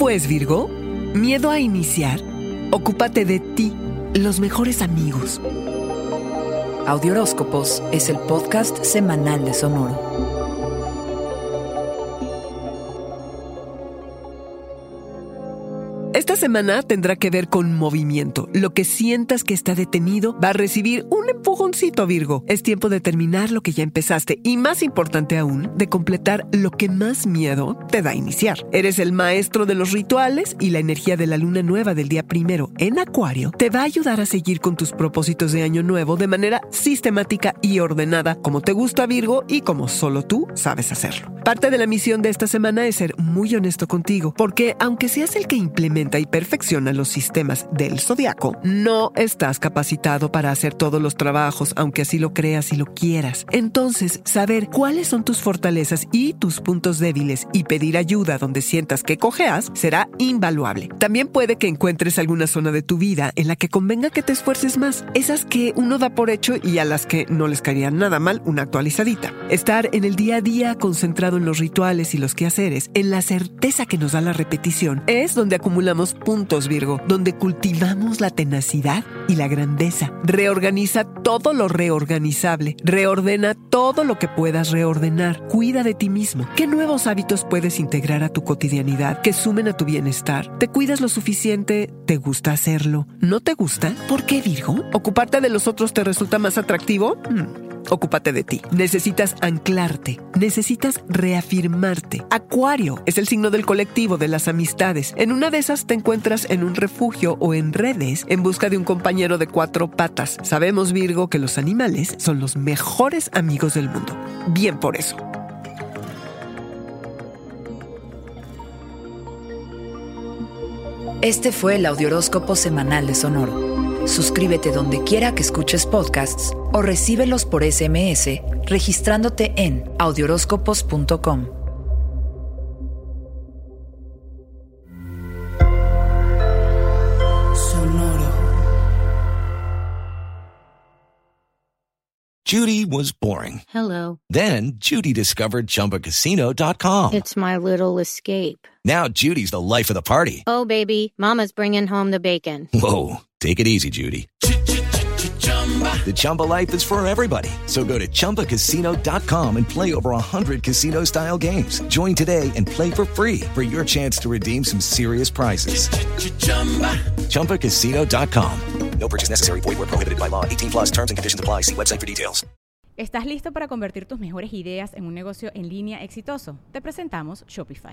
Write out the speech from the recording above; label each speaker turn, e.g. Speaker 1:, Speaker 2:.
Speaker 1: Pues, Virgo? ¿Miedo a iniciar? Ocúpate de ti, los mejores amigos.
Speaker 2: Audioróscopos es el podcast semanal de Sonoro.
Speaker 1: Esta semana tendrá que ver con movimiento. Lo que sientas que está detenido va a recibir un empujoncito, Virgo. Es tiempo de terminar lo que ya empezaste y, más importante aún, de completar lo que más miedo te da a iniciar. Eres el maestro de los rituales y la energía de la luna nueva del día primero en Acuario te va a ayudar a seguir con tus propósitos de año nuevo de manera sistemática y ordenada, como te gusta, Virgo, y como solo tú sabes hacerlo. Parte de la misión de esta semana es ser muy honesto contigo, porque aunque seas el que implementa y perfecciona los sistemas del zodiaco, no estás capacitado para hacer todos los trabajos, aunque así lo creas y lo quieras. Entonces, saber cuáles son tus fortalezas y tus puntos débiles y pedir ayuda donde sientas que cojeas será invaluable. También puede que encuentres alguna zona de tu vida en la que convenga que te esfuerces más, esas que uno da por hecho y a las que no les caería nada mal una actualizadita. Estar en el día a día concentrado en los rituales y los quehaceres, en la certeza que nos da la repetición, es donde acumulamos puntos, Virgo, donde cultivamos la tenacidad y la grandeza. Reorganiza todo lo reorganizable. Reordena todo lo que puedas reordenar. Cuida de ti mismo. ¿Qué nuevos hábitos puedes integrar a tu cotidianidad que sumen a tu bienestar? ¿Te cuidas lo suficiente? ¿Te gusta hacerlo? ¿No te gusta? ¿Por qué, Virgo? ¿Ocuparte de los otros te resulta más atractivo? Hmm. Ocúpate de ti. Necesitas anclarte. Necesitas reafirmarte. Acuario es el signo del colectivo, de las amistades. En una de esas te encuentras en un refugio o en redes en busca de un compañero de cuatro patas. Sabemos, Virgo, que los animales son los mejores amigos del mundo. Bien por eso.
Speaker 2: Este fue el Audioróscopo Semanal de Sonoro. Suscríbete donde quiera que escuches podcasts o recíbelos por SMS registrándote en audioróscopos.com.
Speaker 1: Sonoro.
Speaker 3: Judy was boring.
Speaker 4: Hello.
Speaker 3: Then Judy discovered ChumbaCasino.com.
Speaker 4: It's my little escape.
Speaker 3: Now Judy's the life of the party.
Speaker 4: Oh, baby, Mama's bringing home the bacon.
Speaker 3: Whoa, take it easy, Judy. The Chumba life is for everybody. So go to ChumbaCasino.com and play over 100 casino style games. Join today and play for free for your chance to redeem some serious prizes. Ch-ch-chumba. ChumbaCasino.com. No purchase necessary. Void where prohibited by law. 18 plus terms and conditions apply. See website for details.
Speaker 5: ¿Estás listo para convertir tus mejores ideas en un negocio en línea exitoso? Te presentamos Shopify.